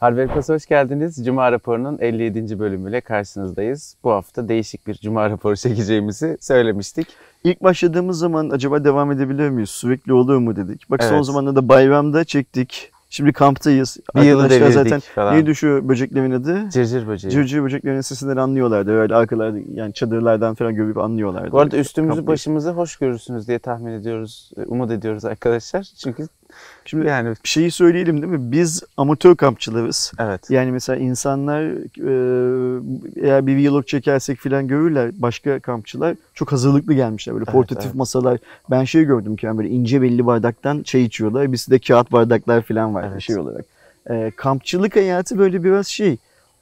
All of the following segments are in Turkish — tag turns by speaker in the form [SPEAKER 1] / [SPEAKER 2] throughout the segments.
[SPEAKER 1] Harvard hoş geldiniz. Cuma raporunun 57. bölümüyle karşınızdayız. Bu hafta değişik bir Cuma raporu çekeceğimizi söylemiştik.
[SPEAKER 2] İlk başladığımız zaman acaba devam edebiliyor muyuz? Sürekli olur mu dedik. Bak son
[SPEAKER 1] Evet.
[SPEAKER 2] zamanlarda bayramda çektik. Şimdi kamptayız.
[SPEAKER 1] Bir yılı devirdik
[SPEAKER 2] zaten
[SPEAKER 1] falan.
[SPEAKER 2] neydi şu böceklerin adı?
[SPEAKER 1] Cırcır böceği.
[SPEAKER 2] Cırcır böceklerin sesinden anlıyorlardı. Böyle arkalarda yani çadırlardan falan görüp anlıyorlardı.
[SPEAKER 1] Bu arada üstümüzü
[SPEAKER 2] Kamptayız.
[SPEAKER 1] başımızı hoş görürsünüz diye tahmin ediyoruz, umut ediyoruz arkadaşlar. Çünkü
[SPEAKER 2] Şimdi
[SPEAKER 1] yani
[SPEAKER 2] bir şeyi söyleyelim değil mi? Biz amatör kampçılarız.
[SPEAKER 1] evet.
[SPEAKER 2] Yani mesela insanlar e, eğer bir vlog çekersek falan görürler başka kampçılar çok hazırlıklı gelmişler böyle
[SPEAKER 1] Evet,
[SPEAKER 2] portatif
[SPEAKER 1] evet.
[SPEAKER 2] masalar. Ben şey gördüm ki yani böyle ince belli bardaktan çay içiyorlar. Bizde kağıt bardaklar falan var
[SPEAKER 1] Evet.
[SPEAKER 2] şey olarak. E, kampçılık hayatı böyle biraz şey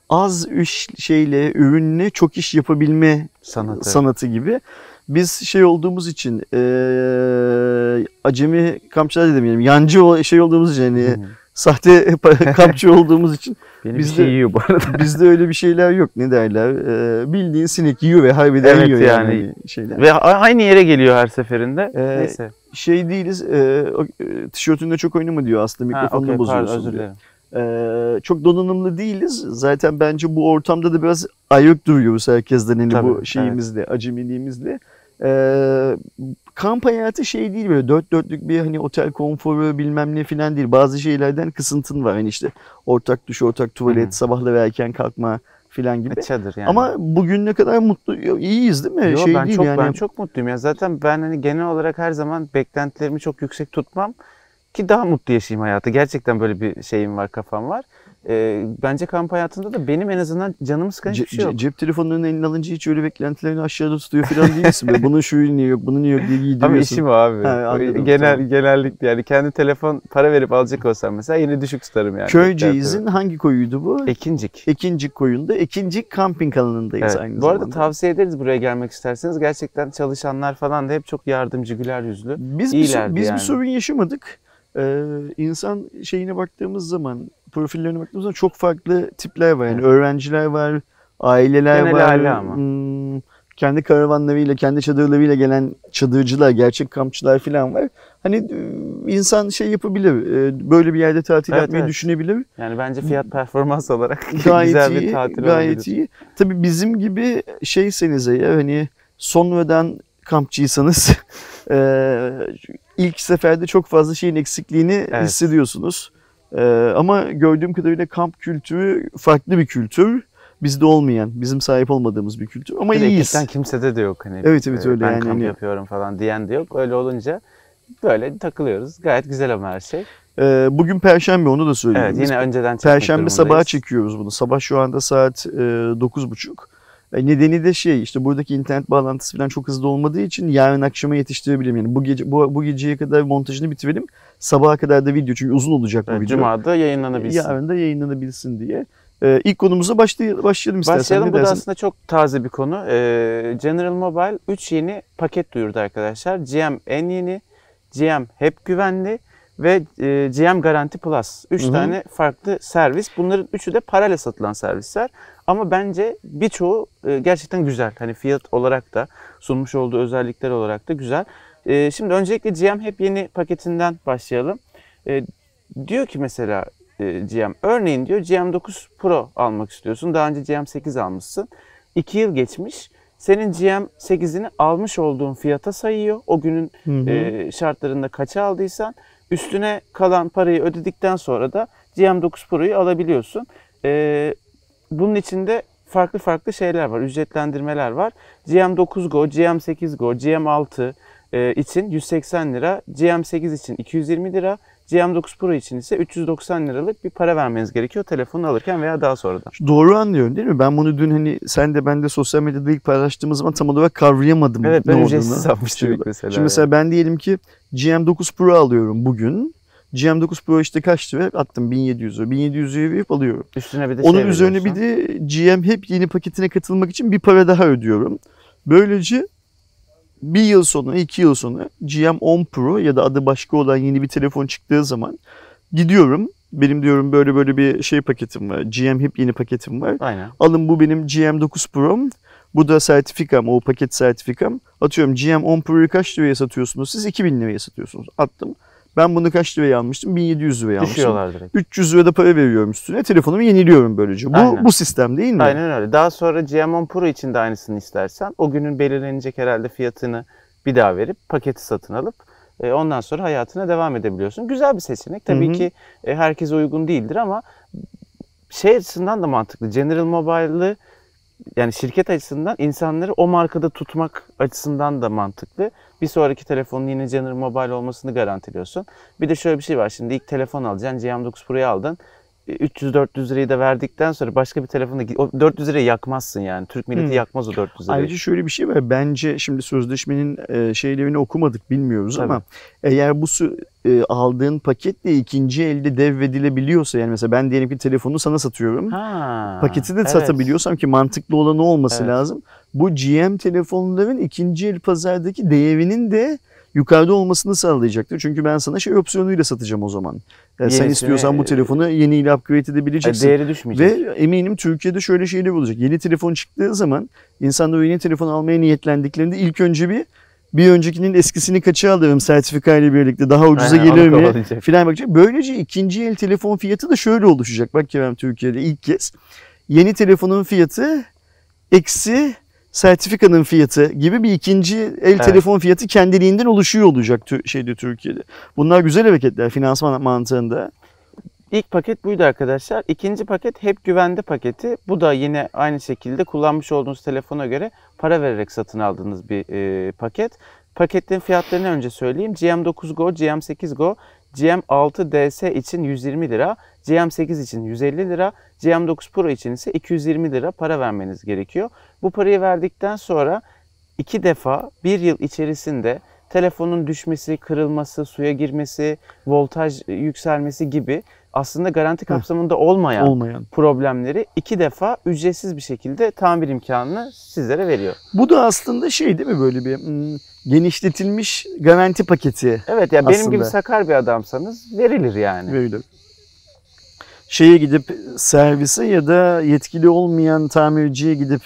[SPEAKER 2] az iş şeyle ürünle çok iş yapabilme
[SPEAKER 1] Sanatı.
[SPEAKER 2] sanatı gibi. Biz şey olduğumuz için e, acemi kampçılar demeyelim yancı o- şey olduğumuz için yani
[SPEAKER 1] Hı.
[SPEAKER 2] sahte kampçı olduğumuz için
[SPEAKER 1] Beni
[SPEAKER 2] Bizde-
[SPEAKER 1] şey yiyor bu arada.
[SPEAKER 2] Bizde öyle bir şeyler yok. Ne derler? Ee, bildiğin sinek yiyor ve harbiden
[SPEAKER 1] Evet
[SPEAKER 2] yiyor yani,
[SPEAKER 1] yani.
[SPEAKER 2] şeyler.
[SPEAKER 1] Ve aynı yere geliyor her seferinde.
[SPEAKER 2] Ee,
[SPEAKER 1] Neyse.
[SPEAKER 2] Şey değiliz. E, e, tişörtünde çok oynama diyor aslında.
[SPEAKER 1] Ha,
[SPEAKER 2] Mikrofonunu
[SPEAKER 1] okey, pardon,
[SPEAKER 2] bozuyorsun
[SPEAKER 1] özür
[SPEAKER 2] diyor. Ee, çok donanımlı değiliz. Zaten bence bu ortamda da biraz ayrık duruyoruz herkesten hani
[SPEAKER 1] Tabii,
[SPEAKER 2] bu şeyimizle, acemiliğimizle. Ee, kamp hayatı şey değil böyle dört dörtlük bir hani otel konforu bilmem ne falan değil. Bazı şeylerden kısıntın var. Hani işte ortak duş, ortak tuvalet,
[SPEAKER 1] Hı.
[SPEAKER 2] sabahları erken kalkma falan gibi.
[SPEAKER 1] E, Çadır yani.
[SPEAKER 2] Ama bugün ne kadar mutlu, iyiyiz değil mi?
[SPEAKER 1] Yo,
[SPEAKER 2] şey
[SPEAKER 1] ben
[SPEAKER 2] değil
[SPEAKER 1] çok
[SPEAKER 2] yani.
[SPEAKER 1] ben çok mutluyum ya. Zaten ben hani genel olarak her zaman beklentilerimi çok yüksek tutmam ki daha mutlu yaşayayım hayatı. Gerçekten böyle bir şeyim var, kafam var. Ee, bence kamp hayatında da benim en azından canımı sıkan hiçbir şey yok.
[SPEAKER 2] ce- cep telefonunun eline alınca hiç öyle beklentilerini aşağıda tutuyor falan değilsin. Böyle bunun şuyu niye yok, bunun niye yok diye
[SPEAKER 1] Ama
[SPEAKER 2] giydiriyorsun.
[SPEAKER 1] işim o abi.
[SPEAKER 2] Anladım,
[SPEAKER 1] Genel
[SPEAKER 2] tamam.
[SPEAKER 1] genellikle yani kendi telefon para verip alacak olsam mesela yine düşük tutarım yani.
[SPEAKER 2] Köyceğiz'in hangi koyuydu bu?
[SPEAKER 1] Ekincik.
[SPEAKER 2] Ekincik koyunda. Ekincik kamping alanındayız
[SPEAKER 1] Evet.
[SPEAKER 2] aynı
[SPEAKER 1] Bu arada
[SPEAKER 2] zamanda.
[SPEAKER 1] tavsiye ederiz buraya gelmek isterseniz. Gerçekten çalışanlar falan da hep çok yardımcı, güler yüzlü.
[SPEAKER 2] biz bir, biz
[SPEAKER 1] yani.
[SPEAKER 2] bir sorun yaşamadık. Ee, insan şeyine baktığımız zaman, profillerine baktığımız zaman çok farklı tipler var. Yani
[SPEAKER 1] Evet.
[SPEAKER 2] öğrenciler var, aileler
[SPEAKER 1] Geneli
[SPEAKER 2] var.
[SPEAKER 1] aile ama.
[SPEAKER 2] hmm, kendi karavanlarıyla, kendi çadırlarıyla gelen çadırcılar, gerçek kampçılar falan var. Hani e, insan şey yapabilir, e, böyle bir yerde tatil
[SPEAKER 1] Evet,
[SPEAKER 2] yapmayı
[SPEAKER 1] evet.
[SPEAKER 2] düşünebilir.
[SPEAKER 1] Yani bence fiyat performans olarak
[SPEAKER 2] Gayet
[SPEAKER 1] güzel
[SPEAKER 2] iyi,
[SPEAKER 1] bir tatil
[SPEAKER 2] gayet
[SPEAKER 1] olabilir.
[SPEAKER 2] iyi. Tabii bizim gibi şeyseniz eğer hani sonradan kampçıysanız e, ilk seferde çok fazla şeyin eksikliğini
[SPEAKER 1] Evet.
[SPEAKER 2] hissediyorsunuz. E, ama gördüğüm kadarıyla kamp kültürü farklı bir kültür. Bizde olmayan, bizim sahip olmadığımız bir kültür. Ama
[SPEAKER 1] de
[SPEAKER 2] iyiyiz.
[SPEAKER 1] kimsede de yok hani.
[SPEAKER 2] Evet, evet,
[SPEAKER 1] e,
[SPEAKER 2] öyle
[SPEAKER 1] ben
[SPEAKER 2] yani
[SPEAKER 1] kamp
[SPEAKER 2] hani-
[SPEAKER 1] yapıyorum falan diyen de yok. Öyle olunca böyle takılıyoruz. Gayet güzel ama her şey.
[SPEAKER 2] E, bugün Perşembe onu da söyleyeyim.
[SPEAKER 1] Evet
[SPEAKER 2] Biz
[SPEAKER 1] yine önceden çekmek
[SPEAKER 2] Perşembe sabahı
[SPEAKER 1] durumundayız.
[SPEAKER 2] çekiyoruz bunu. Sabah şu anda saat e, 9.30. E, nedeni de şey işte buradaki internet bağlantısı falan çok hızlı olmadığı için yarın akşama yetiştirebilirim. Yani bu gece bu, bu geceye kadar montajını bitirelim. Sabaha kadar da video çünkü uzun olacak bu
[SPEAKER 1] Evet,
[SPEAKER 2] video.
[SPEAKER 1] Cuma'da yayınlanabilsin.
[SPEAKER 2] Yarın da yayınlanabilsin diye. E, ilk konumuza başlay- başlayalım istersen.
[SPEAKER 1] Başlayalım. Bu da aslında çok taze bir konu. Ee, General Mobile 3 yeni paket duyurdu arkadaşlar. GM en yeni, GM hep güvenli ve e, GM Garanti Plus. 3
[SPEAKER 2] Hı hı.
[SPEAKER 1] tane farklı servis. Bunların üçü de parayla satılan servisler. Ama bence birçoğu e, gerçekten güzel. Hani fiyat olarak da sunmuş olduğu özellikler olarak da güzel. E, şimdi öncelikle GM hep yeni paketinden başlayalım. E, diyor ki mesela GM. Örneğin diyor GM9 Pro almak istiyorsun. Daha önce GM8 almışsın. 2 yıl geçmiş. Senin GM8'ini almış olduğun fiyata sayıyor. O günün
[SPEAKER 2] Hı hı.
[SPEAKER 1] şartlarında kaça aldıysan üstüne kalan parayı ödedikten sonra da GM9 Pro'yu alabiliyorsun. Bunun içinde farklı farklı şeyler var. Ücretlendirmeler var. GM9 Go, GM8 Go, GM6 e, için 180 lira, GM8 için 220 lira, GM9 Pro için ise 390 liralık bir para vermeniz gerekiyor telefonu alırken veya daha sonradan.
[SPEAKER 2] Doğru anlıyorum değil mi? Ben bunu dün hani sen de ben de sosyal medyada ilk paylaştığımız zaman tam olarak kavrayamadım
[SPEAKER 1] Evet
[SPEAKER 2] ne
[SPEAKER 1] ben
[SPEAKER 2] olduğunu.
[SPEAKER 1] ücretsiz almıştım
[SPEAKER 2] Şey-
[SPEAKER 1] ilk mesela.
[SPEAKER 2] Şimdi mesela ben diyelim ki GM9 Pro alıyorum bugün. GM9 Pro işte kaç lira? Attım 1700 lira. 1700 lira verip alıyorum.
[SPEAKER 1] Üstüne bir de
[SPEAKER 2] Onun
[SPEAKER 1] şey
[SPEAKER 2] üzerine bir de GM hep yeni paketine katılmak için bir para daha ödüyorum. Böylece bir yıl sonra, iki yıl sonra GM10 Pro ya da adı başka olan yeni bir telefon çıktığı zaman gidiyorum. Benim diyorum böyle böyle bir şey paketim var. GM hep yeni paketim var.
[SPEAKER 1] Aynen.
[SPEAKER 2] Alın bu benim GM9 Pro'm. Bu da sertifikam, o paket sertifikam. Atıyorum GM10 Pro'yu kaç liraya satıyorsunuz? Siz 2000 liraya satıyorsunuz. Attım. Ben bunu kaç liraya almıştım? 1700 liraya almıştım.
[SPEAKER 1] Düşüyorlar direkt.
[SPEAKER 2] 300 lira da para veriyorum üstüne. Telefonumu yeniliyorum böylece. Bu,
[SPEAKER 1] Aynen.
[SPEAKER 2] bu sistem değil mi?
[SPEAKER 1] Aynen öyle. Daha sonra GM10 Pro için de aynısını istersen o günün belirlenecek herhalde fiyatını bir daha verip paketi satın alıp e, ondan sonra hayatına devam edebiliyorsun. Güzel bir seçenek. Tabii
[SPEAKER 2] Hı hı.
[SPEAKER 1] ki e, herkese uygun değildir ama şey açısından da mantıklı. General Mobile'ı yani şirket açısından insanları o markada tutmak açısından da mantıklı. Bir sonraki telefonun yine General Mobile olmasını garantiliyorsun. Bir de şöyle bir şey var. Şimdi ilk telefon alacaksın. GM9 Pro'yu aldın. E, 300-400 lirayı da verdikten sonra başka bir telefona git- o 400 lirayı yakmazsın yani. Türk milleti
[SPEAKER 2] Hı.
[SPEAKER 1] yakmaz o 400 lirayı.
[SPEAKER 2] Ayrıca şöyle bir şey var. Bence şimdi sözleşmenin e, şeylerini okumadık bilmiyoruz
[SPEAKER 1] Tabii.
[SPEAKER 2] ama eğer bu e, aldığın paketle ikinci elde devredilebiliyorsa yani mesela ben diyelim ki telefonu sana satıyorum.
[SPEAKER 1] Ha,
[SPEAKER 2] Paketi de
[SPEAKER 1] evet.
[SPEAKER 2] satabiliyorsam ki mantıklı olan o olması
[SPEAKER 1] Evet.
[SPEAKER 2] lazım. Bu GM telefonların ikinci el pazardaki değerinin de yukarıda olmasını sağlayacaktır. Çünkü ben sana şey opsiyonuyla satacağım o zaman. Yani sen istiyorsan bu
[SPEAKER 1] e,
[SPEAKER 2] telefonu yeniyle upgrade edebileceksin.
[SPEAKER 1] değeri düşmeyecek.
[SPEAKER 2] Ve eminim Türkiye'de şöyle şeyler olacak. Yeni telefon çıktığı zaman insanlar yeni telefon almaya niyetlendiklerinde ilk önce bir bir öncekinin eskisini kaça alırım sertifikayla birlikte daha ucuza
[SPEAKER 1] Aynen,
[SPEAKER 2] gelir mi filan bakacak. Böylece ikinci el telefon fiyatı da şöyle oluşacak. Bak Kerem Türkiye'de ilk kez yeni telefonun fiyatı eksi sertifikanın fiyatı gibi bir ikinci el
[SPEAKER 1] Evet.
[SPEAKER 2] telefon fiyatı kendiliğinden oluşuyor olacak şeyde Türkiye'de. Bunlar güzel hareketler finansman mantığında.
[SPEAKER 1] İlk paket buydu arkadaşlar. İkinci paket hep güvende paketi. Bu da yine aynı şekilde kullanmış olduğunuz telefona göre para vererek satın aldığınız bir e, paket. Paketin fiyatlarını önce söyleyeyim. GM9 Go, GM8 Go, GM6 DS için 120 lira, GM8 için 150 lira, GM9 Pro için ise 220 lira para vermeniz gerekiyor. Bu parayı verdikten sonra iki defa bir yıl içerisinde telefonun düşmesi, kırılması, suya girmesi, voltaj yükselmesi gibi aslında garanti kapsamında olmayan
[SPEAKER 2] Olmayan.
[SPEAKER 1] problemleri iki defa ücretsiz bir şekilde tamir imkanını sizlere veriyor.
[SPEAKER 2] Bu da aslında şey değil mi böyle bir hmm, genişletilmiş garanti paketi
[SPEAKER 1] Evet ya benim
[SPEAKER 2] Aslında.
[SPEAKER 1] gibi sakar bir adamsanız verilir yani.
[SPEAKER 2] verilir. Şeye gidip servise ya da yetkili olmayan tamirciye gidip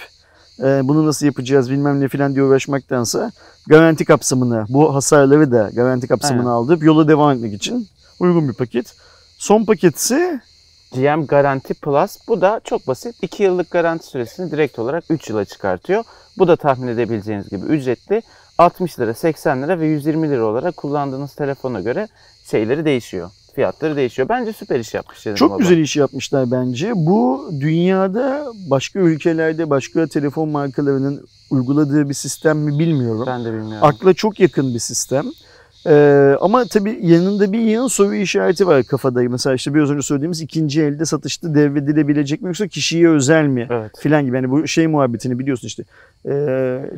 [SPEAKER 2] e, bunu nasıl yapacağız bilmem ne filan diye uğraşmaktansa garanti kapsamını bu hasarları da garanti kapsamını
[SPEAKER 1] Aynen.
[SPEAKER 2] yola devam etmek için uygun bir paket. Son paket ise
[SPEAKER 1] GM Garanti Plus bu da çok basit. 2 yıllık garanti süresini direkt olarak 3 yıla çıkartıyor. Bu da tahmin edebileceğiniz gibi ücretli. 60 lira, 80 lira ve 120 lira olarak kullandığınız telefona göre şeyleri değişiyor. Fiyatları değişiyor. Bence süper iş yapmış. General
[SPEAKER 2] Çok
[SPEAKER 1] Mobile.
[SPEAKER 2] güzel iş yapmışlar bence. Bu dünyada başka ülkelerde başka telefon markalarının uyguladığı bir sistem mi bilmiyorum.
[SPEAKER 1] Ben de bilmiyorum.
[SPEAKER 2] Akla çok yakın bir sistem. Ee, ama tabii yanında bir yığın soru işareti var kafada. Mesela işte biraz önce söylediğimiz ikinci elde satışta devredilebilecek mi yoksa kişiye özel mi?
[SPEAKER 1] Evet.
[SPEAKER 2] Filan gibi. Yani bu şey muhabbetini biliyorsun işte. Ee,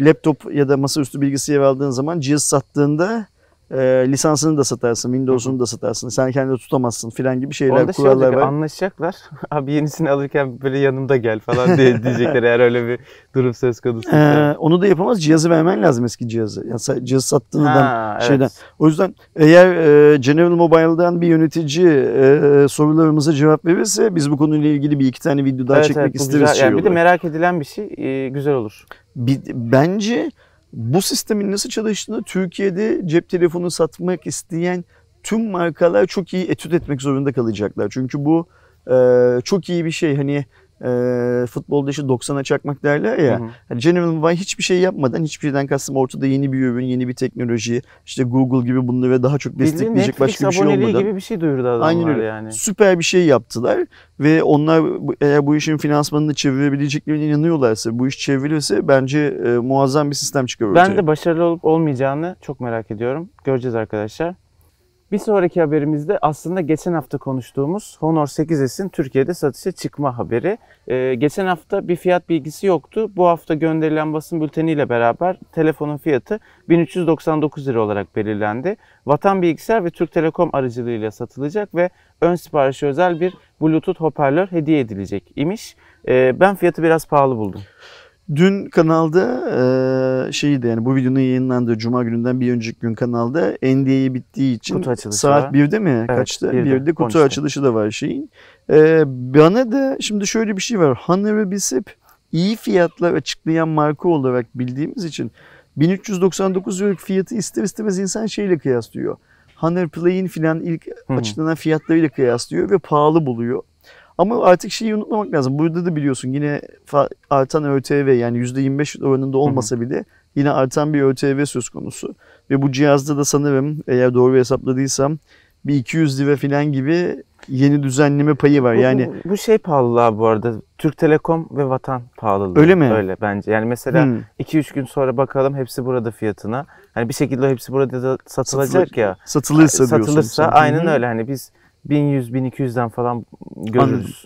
[SPEAKER 2] laptop ya da masaüstü bilgisayar aldığın zaman cihaz sattığında e, lisansını da satarsın, Windows'unu da satarsın. Sen kendini tutamazsın filan gibi şeyler,
[SPEAKER 1] Orada şey
[SPEAKER 2] kurallar
[SPEAKER 1] olacak,
[SPEAKER 2] var.
[SPEAKER 1] anlaşacaklar. Abi yenisini alırken böyle yanımda gel falan diye diyecekler eğer öyle bir durum söz konusu.
[SPEAKER 2] Ee, onu da yapamaz. Cihazı vermen lazım eski cihazı. Yani cihaz sattığın adam
[SPEAKER 1] Ha, evet.
[SPEAKER 2] şeyden. O yüzden eğer e, General Mobile'dan bir yönetici e, sorularımıza cevap verirse biz bu konuyla ilgili bir iki tane video daha
[SPEAKER 1] Evet,
[SPEAKER 2] çekmek
[SPEAKER 1] evet,
[SPEAKER 2] isteriz.
[SPEAKER 1] güzel.
[SPEAKER 2] şey
[SPEAKER 1] Yani bir de merak edilen bir şey e, güzel olur.
[SPEAKER 2] Bir- bence bu sistemin nasıl çalıştığını Türkiye'de cep telefonu satmak isteyen tüm markalar çok iyi etüt etmek zorunda kalacaklar. Çünkü bu e, çok iyi bir şey. Hani e, futbolda işte 90'a çakmak derler ya.
[SPEAKER 1] Hı hı.
[SPEAKER 2] Yani General Mobile hiçbir şey yapmadan, hiçbir şeyden kastım ortada yeni bir ürün, yeni bir teknoloji, işte Google gibi bunları daha çok
[SPEAKER 1] Bildiğin
[SPEAKER 2] destekleyecek
[SPEAKER 1] Netflix
[SPEAKER 2] başka bir şey olmadan.
[SPEAKER 1] gibi bir şey duyurdu adamlar
[SPEAKER 2] Aynen öyle.
[SPEAKER 1] yani.
[SPEAKER 2] Süper bir şey yaptılar ve onlar eğer bu işin finansmanını çevirebileceklerine inanıyorlarsa, bu iş çevrilirse bence e, muazzam bir sistem çıkar ortaya.
[SPEAKER 1] Ben de başarılı olup olmayacağını çok merak ediyorum. Göreceğiz arkadaşlar. Bir sonraki haberimizde aslında geçen hafta konuştuğumuz Honor 8S'in Türkiye'de satışa çıkma haberi. Ee, geçen hafta bir fiyat bilgisi yoktu. Bu hafta gönderilen basın bülteniyle beraber telefonun fiyatı 1399 lira olarak belirlendi. Vatan Bilgisayar ve Türk Telekom aracılığıyla satılacak ve ön siparişe özel bir Bluetooth hoparlör hediye edilecek imiş. Ee, ben fiyatı biraz pahalı buldum.
[SPEAKER 2] Dün kanalda e, şeydi yani bu videonun yayınlandığı Cuma gününden bir önceki gün kanalda NDA'yı bittiği için
[SPEAKER 1] Kutu açılışı
[SPEAKER 2] saat
[SPEAKER 1] var.
[SPEAKER 2] 1'de mi?
[SPEAKER 1] Evet,
[SPEAKER 2] Kaçta?
[SPEAKER 1] 1'de,
[SPEAKER 2] 1'de kutu
[SPEAKER 1] 13'te.
[SPEAKER 2] açılışı da var şeyin. E, bana da şimdi şöyle bir şey var. Honor biz hep iyi fiyatlar açıklayan marka olarak bildiğimiz için 1399 liralık fiyatı ister istemez insan şeyle kıyaslıyor. Honor Play'in filan ilk açıklanan fiyatlarıyla kıyaslıyor ve pahalı buluyor. Ama artık şeyi unutmamak lazım. Burada da biliyorsun yine artan ÖTV yani %25 oranında olmasa bile yine artan bir ÖTV söz konusu. Ve bu cihazda da sanırım eğer doğru hesapladıysam bir 200 lira falan gibi yeni düzenleme payı var.
[SPEAKER 1] Bu-
[SPEAKER 2] Yani
[SPEAKER 1] bu, bu şey pahalılığa bu arada. Türk Telekom ve Vatan pahalılığı.
[SPEAKER 2] Öyle mi?
[SPEAKER 1] Öyle bence. Yani mesela
[SPEAKER 2] Hmm.
[SPEAKER 1] 2-3 gün sonra bakalım hepsi burada fiyatına. Hani bir şekilde hepsi burada da satılacak
[SPEAKER 2] Satılır-
[SPEAKER 1] ya.
[SPEAKER 2] satılırsa diyorsun.
[SPEAKER 1] Satılırsa aynen öyle. Hani biz 1100-1200'den falan görürüz.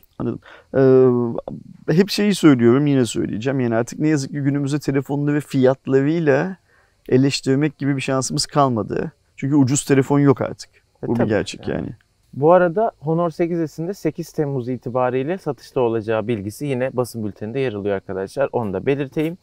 [SPEAKER 2] Ee, hep şeyi söylüyorum yine söyleyeceğim. Yani artık ne yazık ki günümüzde telefonları ve fiyatlarıyla eleştirmek gibi bir şansımız kalmadı. Çünkü ucuz telefon yok artık.
[SPEAKER 1] E,
[SPEAKER 2] Bu bir gerçek yani.
[SPEAKER 1] Bu arada Honor 8S'in de 8 Temmuz itibariyle satışta olacağı bilgisi yine basın bülteninde yer alıyor arkadaşlar. Onu da belirteyim.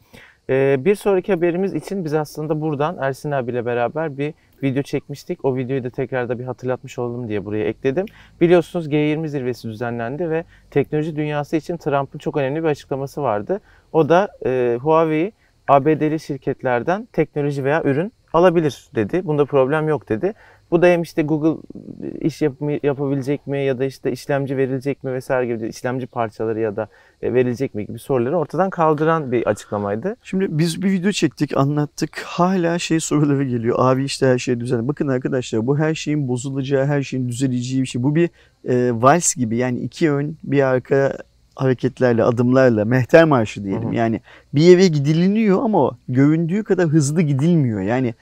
[SPEAKER 1] Ee, bir sonraki haberimiz için biz aslında buradan Ersin abiyle beraber bir video çekmiştik. O videoyu da tekrar da bir hatırlatmış olalım diye buraya ekledim. Biliyorsunuz G20 zirvesi düzenlendi ve teknoloji dünyası için Trump'ın çok önemli bir açıklaması vardı. O da e, Huawei ABD'li şirketlerden teknoloji veya ürün alabilir dedi. Bunda problem yok dedi. Bu da hem işte Google iş yapımı, yapabilecek mi ya da işte işlemci verilecek mi vesaire gibi işlemci parçaları ya da e, verilecek mi gibi soruları ortadan kaldıran bir açıklamaydı.
[SPEAKER 2] Şimdi biz bir video çektik, anlattık. Hala şey soruları geliyor. Abi işte her şey düzenli. Bakın arkadaşlar bu her şeyin bozulacağı, her şeyin düzeleceği bir şey. Bu bir e, vals gibi yani iki ön bir arka hareketlerle, adımlarla, mehter marşı diyelim.
[SPEAKER 1] Hı hı.
[SPEAKER 2] Yani bir yere gidiliniyor ama göründüğü kadar hızlı gidilmiyor. Yani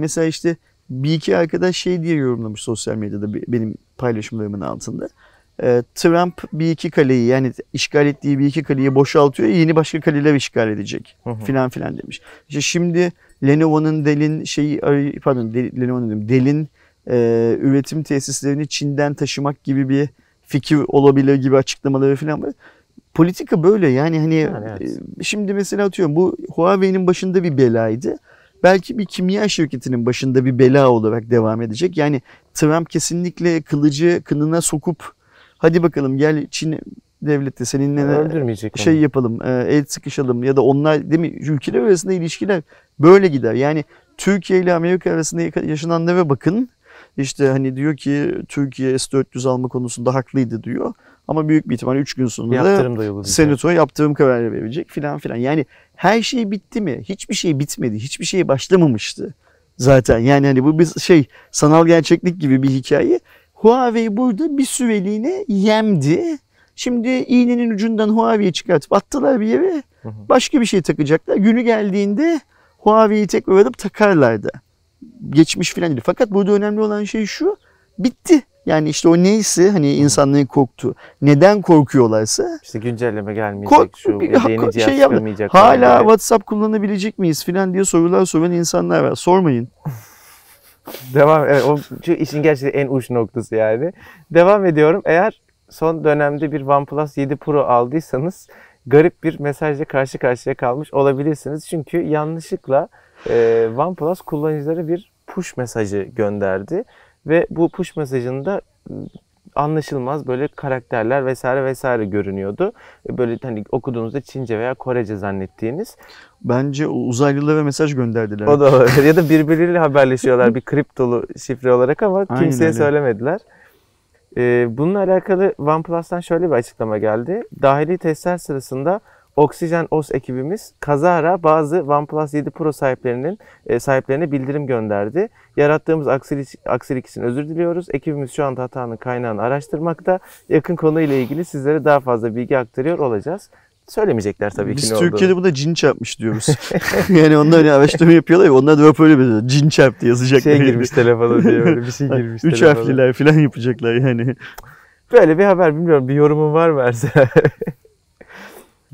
[SPEAKER 2] mesela işte bir iki arkadaş şey diye yorumlamış sosyal medyada be- benim paylaşımlarımın altında. E, Trump bir iki kaleyi yani işgal ettiği bir iki kaleyi boşaltıyor yeni başka kaleler işgal edecek
[SPEAKER 1] Hı hı.
[SPEAKER 2] filan filan demiş. İşte şimdi Lenovo'nun Dell'in şeyi pardon Dell- Lenovo'nun diyorum, Dell'in e, üretim tesislerini Çin'den taşımak gibi bir fikir olabilir gibi açıklamaları filan var. Politika böyle yani hani
[SPEAKER 1] Yani evet.
[SPEAKER 2] e, şimdi mesela atıyorum bu Huawei'nin başında bir belaydı. Belki bir kimya şirketinin başında bir bela olarak devam edecek. Yani Trump kesinlikle kılıcı kınına sokup hadi bakalım gel Çin devleti seninle
[SPEAKER 1] Öldürmeyecek onu.
[SPEAKER 2] şey yapalım, e, el sıkışalım ya da onlar değil mi ülkeler arasında ilişkiler böyle gider. Yani Türkiye ile Amerika arasında yaka- yaşananlara bakın. İşte hani diyor ki Türkiye S-400 alma konusunda haklıydı diyor. Ama büyük bir ihtimal 3 gün sonra
[SPEAKER 1] Yaptırım
[SPEAKER 2] da
[SPEAKER 1] da uygulayacak.
[SPEAKER 2] senato yaptırım kararı verecek filan filan. Yani her şey bitti mi? Hiçbir şey bitmedi. Hiçbir şey başlamamıştı zaten. Yani hani bu bir şey sanal gerçeklik gibi bir hikaye. Huawei burada bir süreliğine yemdi. Şimdi iğnenin ucundan Huawei'yi çıkartıp attılar bir yere. Başka bir şey takacaklar. Günü geldiğinde Huawei'yi tekrar alıp takarlar da. Geçmiş filan değil. Fakat burada önemli olan şey şu. Bitti. Yani işte o neyse hani insanların korktuğu. Neden korkuyorlarsa
[SPEAKER 1] İşte güncelleme gelmeyecek,
[SPEAKER 2] Kork-
[SPEAKER 1] şu
[SPEAKER 2] bir-
[SPEAKER 1] da yeni
[SPEAKER 2] ha-
[SPEAKER 1] cihaz
[SPEAKER 2] şey yapma.
[SPEAKER 1] çıkamayacak.
[SPEAKER 2] hala
[SPEAKER 1] gibi.
[SPEAKER 2] WhatsApp kullanabilecek miyiz filan diye sorular soran insanlar var. Sormayın.
[SPEAKER 1] Devam, evet, o şu işin gerçekten en uç noktası yani. Devam ediyorum. Eğer son dönemde bir OnePlus 7 Pro aldıysanız garip bir mesajla karşı karşıya kalmış olabilirsiniz. Çünkü yanlışlıkla e, OnePlus kullanıcılara bir push mesajı gönderdi. Ve bu push mesajında anlaşılmaz böyle karakterler vesaire vesaire görünüyordu. E, Böyle hani okuduğunuzda Çince veya Korece zannettiğiniz.
[SPEAKER 2] Bence uzaylılara mesaj gönderdiler.
[SPEAKER 1] O da olabilir. ya da birbirleriyle haberleşiyorlar bir kriptolu şifre olarak ama
[SPEAKER 2] Aynen
[SPEAKER 1] kimseye
[SPEAKER 2] öyle.
[SPEAKER 1] söylemediler. Ee, bununla alakalı OnePlus'tan şöyle bir açıklama geldi. Dahili testler sırasında Oxygen OS ekibimiz kazara bazı OnePlus 7 Pro sahiplerinin e, sahiplerine bildirim gönderdi. Yarattığımız aksilik, aksilik için özür diliyoruz. Ekibimiz şu anda hatanın kaynağını araştırmakta. Yakın konuyla ilgili sizlere daha fazla bilgi aktarıyor olacağız. Söylemeyecekler tabii
[SPEAKER 2] Biz
[SPEAKER 1] ki ne olduğunu.
[SPEAKER 2] Türkiye'de buna cin çarpmış diyoruz. yani onlar hani araştırma yapıyorlar ya onlar da hep öyle bir cin çarptı yazacaklar.
[SPEAKER 1] şey girmiş telefona diye böyle bir şey girmiş
[SPEAKER 2] Üç
[SPEAKER 1] telefona.
[SPEAKER 2] harfliler falan yapacaklar yani.
[SPEAKER 1] Böyle bir haber bilmiyorum. Bir yorumun var mı Ersin?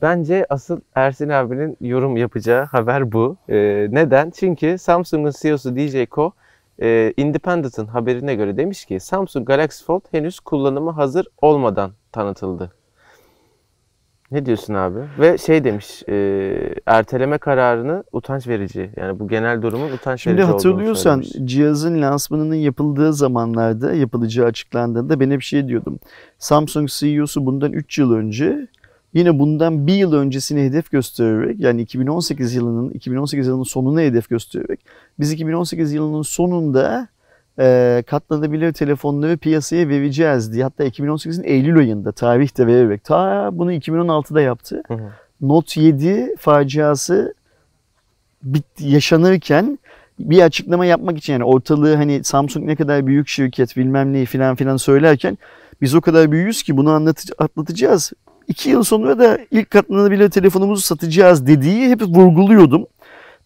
[SPEAKER 1] Bence asıl Ersin abinin yorum yapacağı haber bu. Ee, neden? Çünkü Samsung'un CEO'su DJ Ko e, Independent'ın haberine göre demiş ki Samsung Galaxy Fold henüz kullanıma hazır olmadan tanıtıldı. Ne diyorsun abi? Ve şey demiş, e, erteleme kararını utanç verici. Yani bu genel durumun utanç
[SPEAKER 2] Şimdi
[SPEAKER 1] verici olduğunu
[SPEAKER 2] hatırlıyorsan cihazın lansmanının yapıldığı zamanlarda yapılacağı açıklandığında ben hep şey diyordum. Samsung CEO'su bundan 3 yıl önce yine bundan bir yıl öncesine hedef göstererek yani 2018 yılının 2018 yılının sonuna hedef göstererek biz 2018 yılının sonunda e, katlanabilir telefonları piyasaya vereceğiz diye. Hatta 2018'in Eylül ayında tarih de vererek ta bunu 2016'da yaptı.
[SPEAKER 1] Hı hı.
[SPEAKER 2] Note 7 faciası bitti, yaşanırken bir açıklama yapmak için yani ortalığı hani Samsung ne kadar büyük şirket bilmem neyi filan filan söylerken biz o kadar büyüyüz ki bunu anlat- atlatacağız. İki yıl sonra da ilk katlanabilir telefonumuzu satacağız dediği hep vurguluyordum.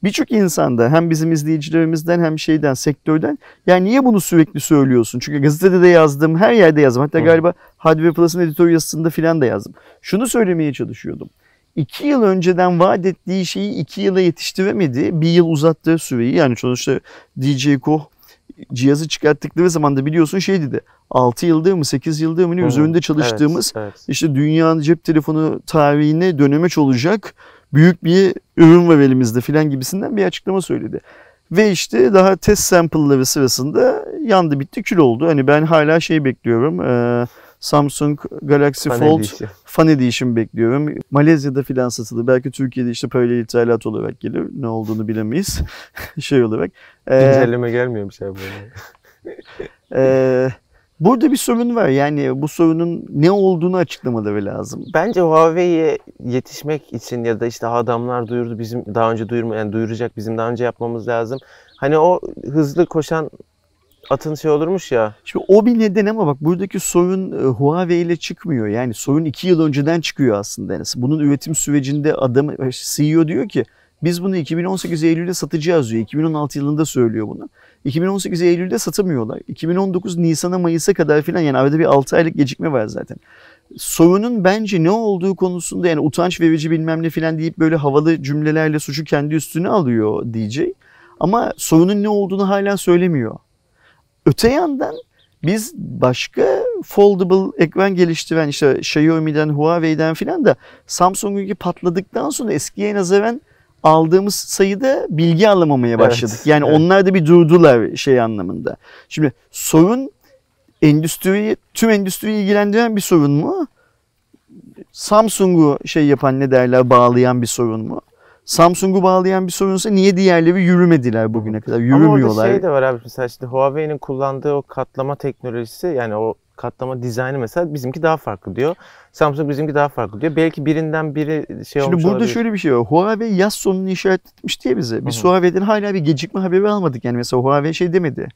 [SPEAKER 2] Birçok insanda hem bizim izleyicilerimizden hem şeyden sektörden yani niye bunu sürekli söylüyorsun? Çünkü gazetede de yazdım, her yerde yazdım. Hatta
[SPEAKER 1] Hı.
[SPEAKER 2] galiba Hardware Plus'ın editör yazısında filan da yazdım. Şunu söylemeye çalışıyordum. İki yıl önceden vaat ettiği şeyi iki yıla yetiştiremedi. Bir yıl uzattığı süreyi yani sonuçta DJ Koh cihazı çıkarttıkları zaman da biliyorsun şey dedi. 6 yıldır mı 8 yıldır mı ne
[SPEAKER 1] hı.
[SPEAKER 2] üzerinde çalıştığımız
[SPEAKER 1] Evet, evet.
[SPEAKER 2] işte dünyanın cep telefonu tarihine dönemeç olacak büyük bir ürün var elimizde filan gibisinden bir açıklama söyledi. Ve işte daha test sample'ları sırasında yandı bitti kül oldu. Hani ben hala şey bekliyorum. eee, Samsung Galaxy Fold. Fan Edition bekliyorum. Malezya'da filan satılır. Belki Türkiye'de işte paralel ithalat olarak gelir. Ne olduğunu bilemeyiz. şey olarak. Eee,
[SPEAKER 1] Güncelleme gelmiyor bir şey böyle.
[SPEAKER 2] eee, burada bir sorun var. Yani bu sorunun ne olduğunu açıklamaları lazım.
[SPEAKER 1] Bence Huawei'ye yetişmek için ya da işte adamlar duyurdu bizim daha önce duyurma yani duyuracak bizim daha önce yapmamız lazım. Hani o hızlı koşan atın şey olurmuş ya.
[SPEAKER 2] Şimdi o bir neden ama bak buradaki sorun e, Huawei ile çıkmıyor. Yani sorun iki yıl önceden çıkıyor aslında. Yani bunun üretim sürecinde adam e, CEO diyor ki biz bunu 2018 Eylül'de satacağız diyor. 2016 yılında söylüyor bunu. 2018 Eylül'de satamıyorlar. 2019 Nisan'a Mayıs'a kadar filan yani arada bir 6 aylık gecikme var zaten. Sorunun bence ne olduğu konusunda yani utanç verici bilmem ne filan deyip böyle havalı cümlelerle suçu kendi üstüne alıyor DJ. Ama sorunun ne olduğunu hala söylemiyor. Öte yandan biz başka foldable ekran geliştiren işte Xiaomi'den, Huawei'den filan da Samsung'unki patladıktan sonra eskiye nazaran aldığımız sayıda bilgi alamamaya
[SPEAKER 1] Evet,
[SPEAKER 2] başladık. Yani
[SPEAKER 1] evet.
[SPEAKER 2] onlar da bir durdular şey anlamında. Şimdi sorun endüstriyi, tüm endüstriyi ilgilendiren bir sorun mu? Samsung'u şey yapan ne derler bağlayan bir sorun mu? Samsung'u bağlayan bir sorunsa niye diğerleri yürümediler bugüne kadar?
[SPEAKER 1] Ama orada
[SPEAKER 2] Yürümüyorlar.
[SPEAKER 1] şey de var abi mesela işte Huawei'nin kullandığı o katlama teknolojisi yani o katlama dizaynı mesela bizimki daha farklı diyor. Samsung bizimki daha farklı diyor. Belki birinden biri şey
[SPEAKER 2] Şimdi
[SPEAKER 1] olmuş
[SPEAKER 2] burada
[SPEAKER 1] olabilir.
[SPEAKER 2] şöyle bir şey var. Huawei yaz sonunu işaret etmiş diye bize. Biz
[SPEAKER 1] Hı hı.
[SPEAKER 2] Huawei'den hala bir gecikme haberi almadık. Yani mesela Huawei şey demedi.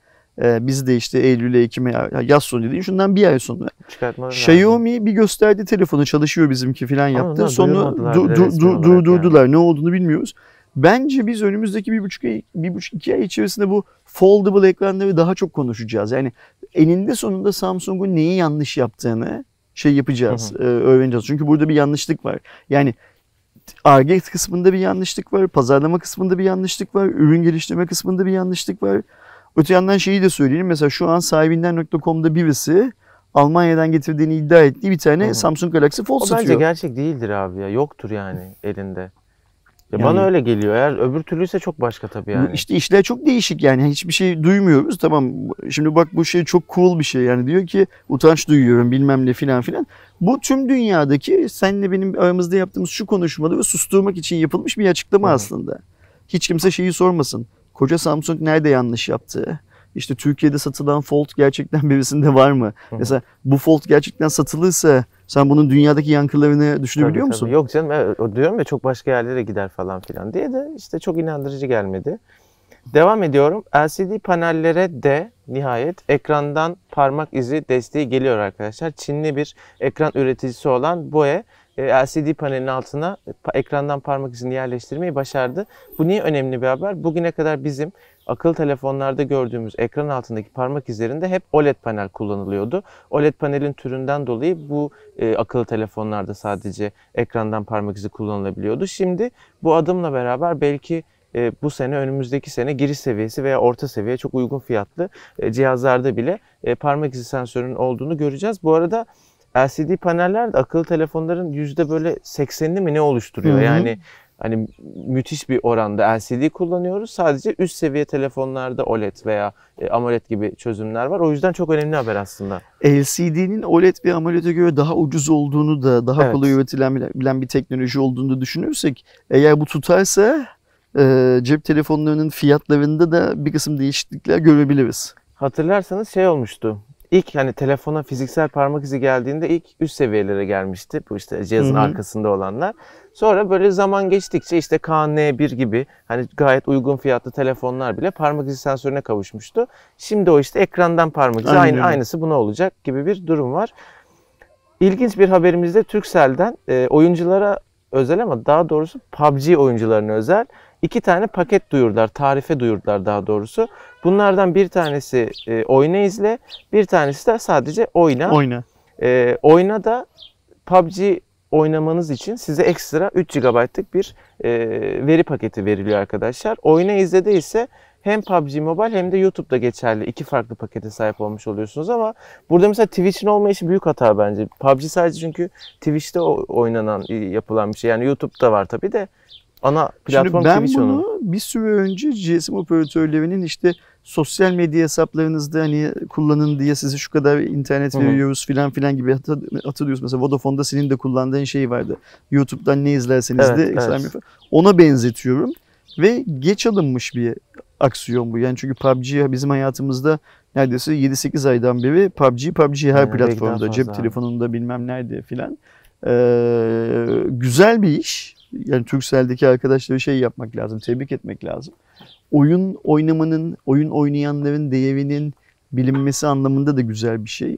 [SPEAKER 2] Ee, biz de işte Eylül'e, Ekim'e ya yaz sonu dedi. Şundan bir ay sonra.
[SPEAKER 1] Çıkartmaları lazım.
[SPEAKER 2] Xiaomi bir gösterdi telefonu çalışıyor bizimki falan
[SPEAKER 1] Ama
[SPEAKER 2] yaptı.
[SPEAKER 1] onlar
[SPEAKER 2] Sonra du- durdurdular. Ne olduğunu bilmiyoruz. Bence biz önümüzdeki bir buçuk ay, bir buçuk iki ay içerisinde bu foldable ekranları daha çok konuşacağız. Yani eninde sonunda Samsung'un neyi yanlış yaptığını şey yapacağız, e, öğreneceğiz. Çünkü burada bir yanlışlık var. Yani Ar-Ge kısmında bir yanlışlık var, pazarlama kısmında bir yanlışlık var, ürün geliştirme kısmında bir yanlışlık var. Öte yandan şeyi de söyleyelim. Mesela şu an sahibinden.com'da birisi Almanya'dan getirdiğini iddia ettiği bir tane
[SPEAKER 1] Hı.
[SPEAKER 2] Samsung Galaxy Fold
[SPEAKER 1] O bence
[SPEAKER 2] satıyor.
[SPEAKER 1] gerçek değildir abi ya. Yoktur yani elinde. Ya
[SPEAKER 2] Yani-
[SPEAKER 1] bana öyle geliyor. Eğer öbür türlüyse çok başka tabii yani.
[SPEAKER 2] İşte işler çok değişik yani hiçbir şey duymuyoruz. Tamam şimdi bak bu şey çok cool bir şey yani diyor ki utanç duyuyorum bilmem ne filan filan. Bu tüm dünyadaki senle benim aramızda yaptığımız şu konuşmaları susturmak için yapılmış bir açıklama
[SPEAKER 1] hı.
[SPEAKER 2] aslında. Hiç kimse şeyi sormasın. Koca Samsung nerede yanlış yaptı? İşte Türkiye'de satılan Fold gerçekten birisinde var mı?
[SPEAKER 1] Hı hı.
[SPEAKER 2] Mesela bu Fold gerçekten satılırsa sen bunun dünyadaki yankılarını düşünebiliyor
[SPEAKER 1] Tabii,
[SPEAKER 2] musun?
[SPEAKER 1] tabii. Yok canım evet, diyorum ya çok başka yerlere gider falan filan diye de işte çok inandırıcı gelmedi. Devam ediyorum. LCD panellere de nihayet ekrandan parmak izi desteği geliyor arkadaşlar. Çinli bir ekran üreticisi olan BOE LCD panelin altına pa- ekrandan parmak izini yerleştirmeyi başardı. Bu niye önemli bir haber? Bugüne kadar bizim akıllı telefonlarda gördüğümüz ekran altındaki parmak izlerinde hep OLED panel kullanılıyordu. OLED panelin türünden dolayı bu e, akıllı telefonlarda sadece ekrandan parmak izi kullanılabiliyordu. Şimdi bu adımla beraber belki e, bu sene önümüzdeki sene giriş seviyesi veya orta seviye çok uygun fiyatlı e, cihazlarda bile e, parmak izi sensörünün olduğunu göreceğiz. Bu arada LCD paneller de akıllı telefonların yüzde böyle 80'ini mi ne oluşturuyor?
[SPEAKER 2] Hı hı.
[SPEAKER 1] Yani hani müthiş bir oranda LCD kullanıyoruz. Sadece üst seviye telefonlarda OLED veya e, AMOLED gibi çözümler var. O yüzden çok önemli haber aslında.
[SPEAKER 2] LCD'nin OLED ve AMOLED'e göre daha ucuz olduğunu da daha
[SPEAKER 1] Evet.
[SPEAKER 2] kolay üretilen bir teknoloji olduğunu da düşünürsek eğer bu tutarsa e, cep telefonlarının fiyatlarında da bir kısım değişiklikler görebiliriz.
[SPEAKER 1] Hatırlarsanız şey olmuştu. İlk hani telefona fiziksel parmak izi geldiğinde ilk üst seviyelere gelmişti. Bu işte cihazın
[SPEAKER 2] Hı hı.
[SPEAKER 1] arkasında olanlar. Sonra böyle zaman geçtikçe işte KN1 gibi hani gayet uygun fiyatlı telefonlar bile parmak izi sensörüne kavuşmuştu. Şimdi o işte ekrandan parmak izi
[SPEAKER 2] Aynen
[SPEAKER 1] aynı, aynısı buna olacak gibi bir durum var. İlginç bir haberimizde Turkcell'den e, oyunculara özel ama daha doğrusu PUBG oyuncularına özel iki tane paket duyurdular, tarife duyurdular daha doğrusu. Bunlardan bir tanesi e, oyna izle, bir tanesi de sadece oyna.
[SPEAKER 2] Oyna.
[SPEAKER 1] E, oyna da PUBG oynamanız için size ekstra 3 GB'lık bir e, veri paketi veriliyor arkadaşlar. Oyna izlede ise hem PUBG Mobile hem de YouTube'da geçerli iki farklı pakete sahip olmuş oluyorsunuz ama burada mesela Twitch'in olmayışı büyük hata bence. PUBG sadece çünkü Twitch'te oynanan, yapılan bir şey. Yani YouTube'da var tabii de ana platform
[SPEAKER 2] Şimdi ben
[SPEAKER 1] Twitch
[SPEAKER 2] bunu
[SPEAKER 1] onun.
[SPEAKER 2] bir süre önce GSM operatörlerinin işte sosyal medya hesaplarınızda hani kullanın diye size şu kadar internet
[SPEAKER 1] Hı hı.
[SPEAKER 2] veriyoruz filan filan gibi hatır- hatırlıyoruz. Mesela Vodafone'da senin de kullandığın şey vardı. YouTube'dan ne izlerseniz
[SPEAKER 1] Evet,
[SPEAKER 2] de
[SPEAKER 1] evet.
[SPEAKER 2] Ona benzetiyorum. Ve geç alınmış bir aksiyon bu. Yani çünkü PUBG bizim hayatımızda neredeyse 7-8 aydan beri PUBG, PUBG her
[SPEAKER 1] daha
[SPEAKER 2] platformda, cep
[SPEAKER 1] abi.
[SPEAKER 2] telefonunda bilmem nerede filan. Ee, güzel bir iş. Yani Turkcell'deki arkadaşları şey yapmak lazım, tebrik etmek lazım. Oyun oynamanın, oyun oynayanların değerinin bilinmesi anlamında da güzel bir şey.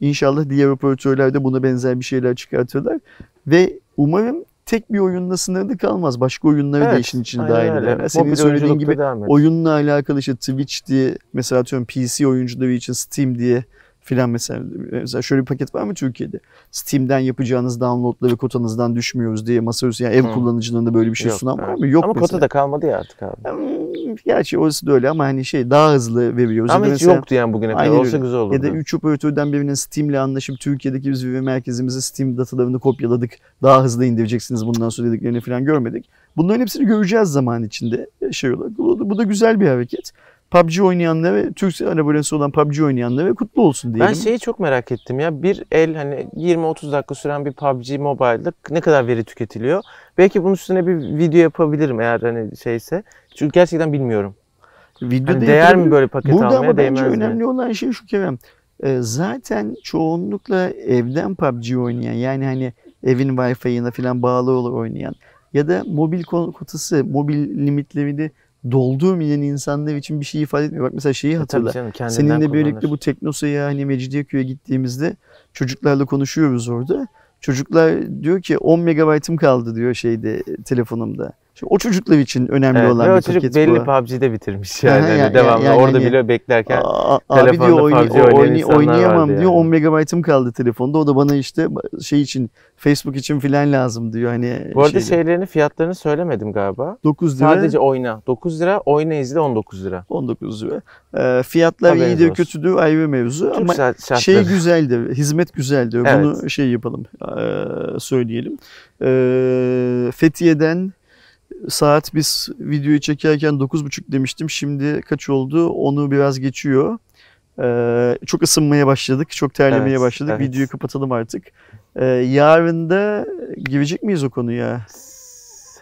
[SPEAKER 2] İnşallah diğer operatörler de buna benzer bir şeyler çıkartırlar. Ve umarım tek bir oyunla sınırlı kalmaz. Başka oyunları da
[SPEAKER 1] Evet,
[SPEAKER 2] işin içine dahil ederler. Senin söylediğin gibi oyunla alakalı işte Twitch diye mesela atıyorum PC oyuncuları için Steam diye filan mesela, mesela şöyle bir paket var mı Türkiye'de? Steam'den yapacağınız downloadları kotanızdan düşmüyoruz diye masaüstü yani ev
[SPEAKER 1] Hı.
[SPEAKER 2] kullanıcılarında böyle bir şey
[SPEAKER 1] Yok,
[SPEAKER 2] sunan var mı? Yok
[SPEAKER 1] Ama
[SPEAKER 2] mesela.
[SPEAKER 1] kota da kalmadı ya artık abi.
[SPEAKER 2] Hmm, Gerçi orası da öyle ama hani şey daha hızlı veriyoruz.
[SPEAKER 1] Ama hiç
[SPEAKER 2] mesela-
[SPEAKER 1] yoktu yani bugüne kadar. Olsa güzel olurdu.
[SPEAKER 2] ya da 3 operatörden birinin Steam'le anlaşıp Türkiye'deki biz veri merkezimize Steam datalarını kopyaladık. Daha hızlı indireceksiniz bundan sonra dediklerini falan görmedik. Bunların hepsini göreceğiz zaman içinde. Şey olarak. Bu da güzel bir hareket. PUBG oynayanlara ve Türk abonesi olan PUBG oynayanlara kutlu olsun diyelim.
[SPEAKER 1] Ben şeyi çok merak ettim ya. Bir el hani 20-30 dakika süren bir PUBG Mobile'da ne kadar veri tüketiliyor? Belki bunun üstüne bir video yapabilirim eğer hani şeyse. Çünkü gerçekten bilmiyorum.
[SPEAKER 2] Videoda
[SPEAKER 1] Hani değer mi böyle paket
[SPEAKER 2] Burada
[SPEAKER 1] almaya
[SPEAKER 2] ama bence
[SPEAKER 1] değmez mi?
[SPEAKER 2] önemli olan şey şu Kerem. Ee, zaten çoğunlukla evden PUBG oynayan yani hani evin Wi-Fi'ine falan bağlı oynayan ya da mobil ko- kotası, mobil limitlerini doldurmayan insanlar için bir şey ifade etmiyor. Bak mesela şeyi
[SPEAKER 1] E,
[SPEAKER 2] hatırla.
[SPEAKER 1] Canım
[SPEAKER 2] Seninle birlikte bu Teknosa'ya hani Mecidiyeköy'e gittiğimizde çocuklarla konuşuyoruz orada. Çocuklar diyor ki 10 megabaytım kaldı diyor şeyde telefonumda. Şimdi o çocuklar için önemli
[SPEAKER 1] Evet,
[SPEAKER 2] olan bir
[SPEAKER 1] o çocuk
[SPEAKER 2] paket
[SPEAKER 1] belli
[SPEAKER 2] bu.
[SPEAKER 1] PUBG'de bitirmiş yani. Hani
[SPEAKER 2] ya-
[SPEAKER 1] devamlı
[SPEAKER 2] yani
[SPEAKER 1] orada
[SPEAKER 2] hani-
[SPEAKER 1] bile beklerken.
[SPEAKER 2] Aa,
[SPEAKER 1] telefonda
[SPEAKER 2] diyor
[SPEAKER 1] PUBG oynayan
[SPEAKER 2] oyna-
[SPEAKER 1] insanlar
[SPEAKER 2] oynayamam diyor.
[SPEAKER 1] yani.
[SPEAKER 2] 10 megabaytım kaldı telefonda. O da bana işte şey için Facebook için filan lazım diyor. Hani
[SPEAKER 1] Bu arada
[SPEAKER 2] şeyde,
[SPEAKER 1] şeylerini fiyatlarını söylemedim galiba.
[SPEAKER 2] 9 lira
[SPEAKER 1] Sadece oyna 9 lira, oyna izle 19 lira.
[SPEAKER 2] 19 lira. Ee, fiyatlar
[SPEAKER 1] Haberiniz
[SPEAKER 2] iyidir
[SPEAKER 1] olsun.
[SPEAKER 2] kötüdür ayrı mevzu
[SPEAKER 1] Türk
[SPEAKER 2] ama
[SPEAKER 1] şart- şartları.
[SPEAKER 2] şey güzeldir. Hizmet güzeldir.
[SPEAKER 1] Evet.
[SPEAKER 2] Bunu şey yapalım. ee, söyleyelim. Ee, Fethiye'den saat biz videoyu çekerken 9.30 demiştim. Şimdi kaç oldu? Onu biraz geçiyor. Ee, çok ısınmaya başladık. Çok terlemeye
[SPEAKER 1] Evet,
[SPEAKER 2] başladık.
[SPEAKER 1] evet.
[SPEAKER 2] Videoyu kapatalım artık. Ee, yarın da girecek miyiz o konuya?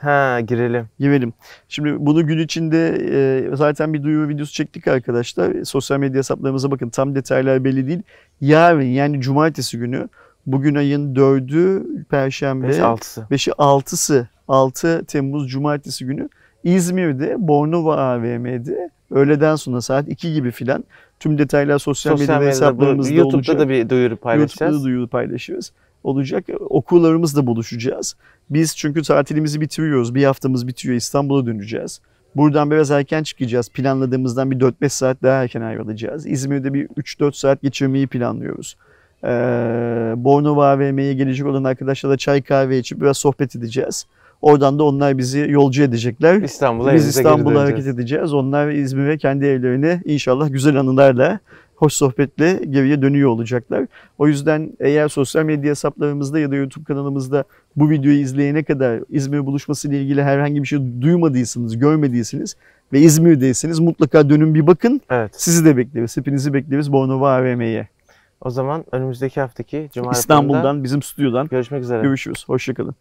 [SPEAKER 1] Ha girelim.
[SPEAKER 2] Girelim. Şimdi bunu gün içinde e, zaten bir duyuru videosu çektik arkadaşlar. Sosyal medya hesaplarımıza bakın. Tam detaylar belli değil. Yarın yani cumartesi günü bugün ayın 4'ü Perşembe.
[SPEAKER 1] 5 6'sı.
[SPEAKER 2] 5'i 6'sı 6 Temmuz Cumartesi günü İzmir'de Bornova AVM'de öğleden sonra saat 2 gibi filan tüm detaylar sosyal,
[SPEAKER 1] Sosyal
[SPEAKER 2] medya
[SPEAKER 1] medyada bu,
[SPEAKER 2] hesaplarımızda
[SPEAKER 1] YouTube'da
[SPEAKER 2] olacak.
[SPEAKER 1] da bir duyuru paylaşacağız.
[SPEAKER 2] YouTube'da da duyuru paylaşıyoruz. Olacak. Okullarımızla buluşacağız. Biz çünkü tatilimizi bitiriyoruz. Bir haftamız bitiyor. İstanbul'a döneceğiz. Buradan biraz erken çıkacağız. Planladığımızdan bir 4-5 saat daha erken ayrılacağız. İzmir'de bir 3-4 saat geçirmeyi planlıyoruz. Ee, Bornova AVM'ye gelecek olan arkadaşlarla çay kahve içip biraz sohbet edeceğiz. Oradan da onlar bizi yolcu edecekler.
[SPEAKER 1] İstanbul'a
[SPEAKER 2] Biz İstanbul'a hareket edeceğiz. Onlar İzmir'e kendi evlerine inşallah güzel anılarla, hoş sohbetle geriye dönüyor olacaklar. O yüzden eğer sosyal medya hesaplarımızda ya da YouTube kanalımızda bu videoyu izleyene kadar İzmir buluşması ile ilgili herhangi bir şey duymadıysanız, görmediyseniz ve İzmir'deyseniz mutlaka dönün bir bakın.
[SPEAKER 1] Evet.
[SPEAKER 2] Sizi de bekleriz. Hepinizi bekleriz Bornova AVM'ye.
[SPEAKER 1] O zaman önümüzdeki haftaki Cuma
[SPEAKER 2] İstanbul'dan, bizim stüdyodan
[SPEAKER 1] görüşmek üzere.
[SPEAKER 2] görüşürüz. Hoşçakalın.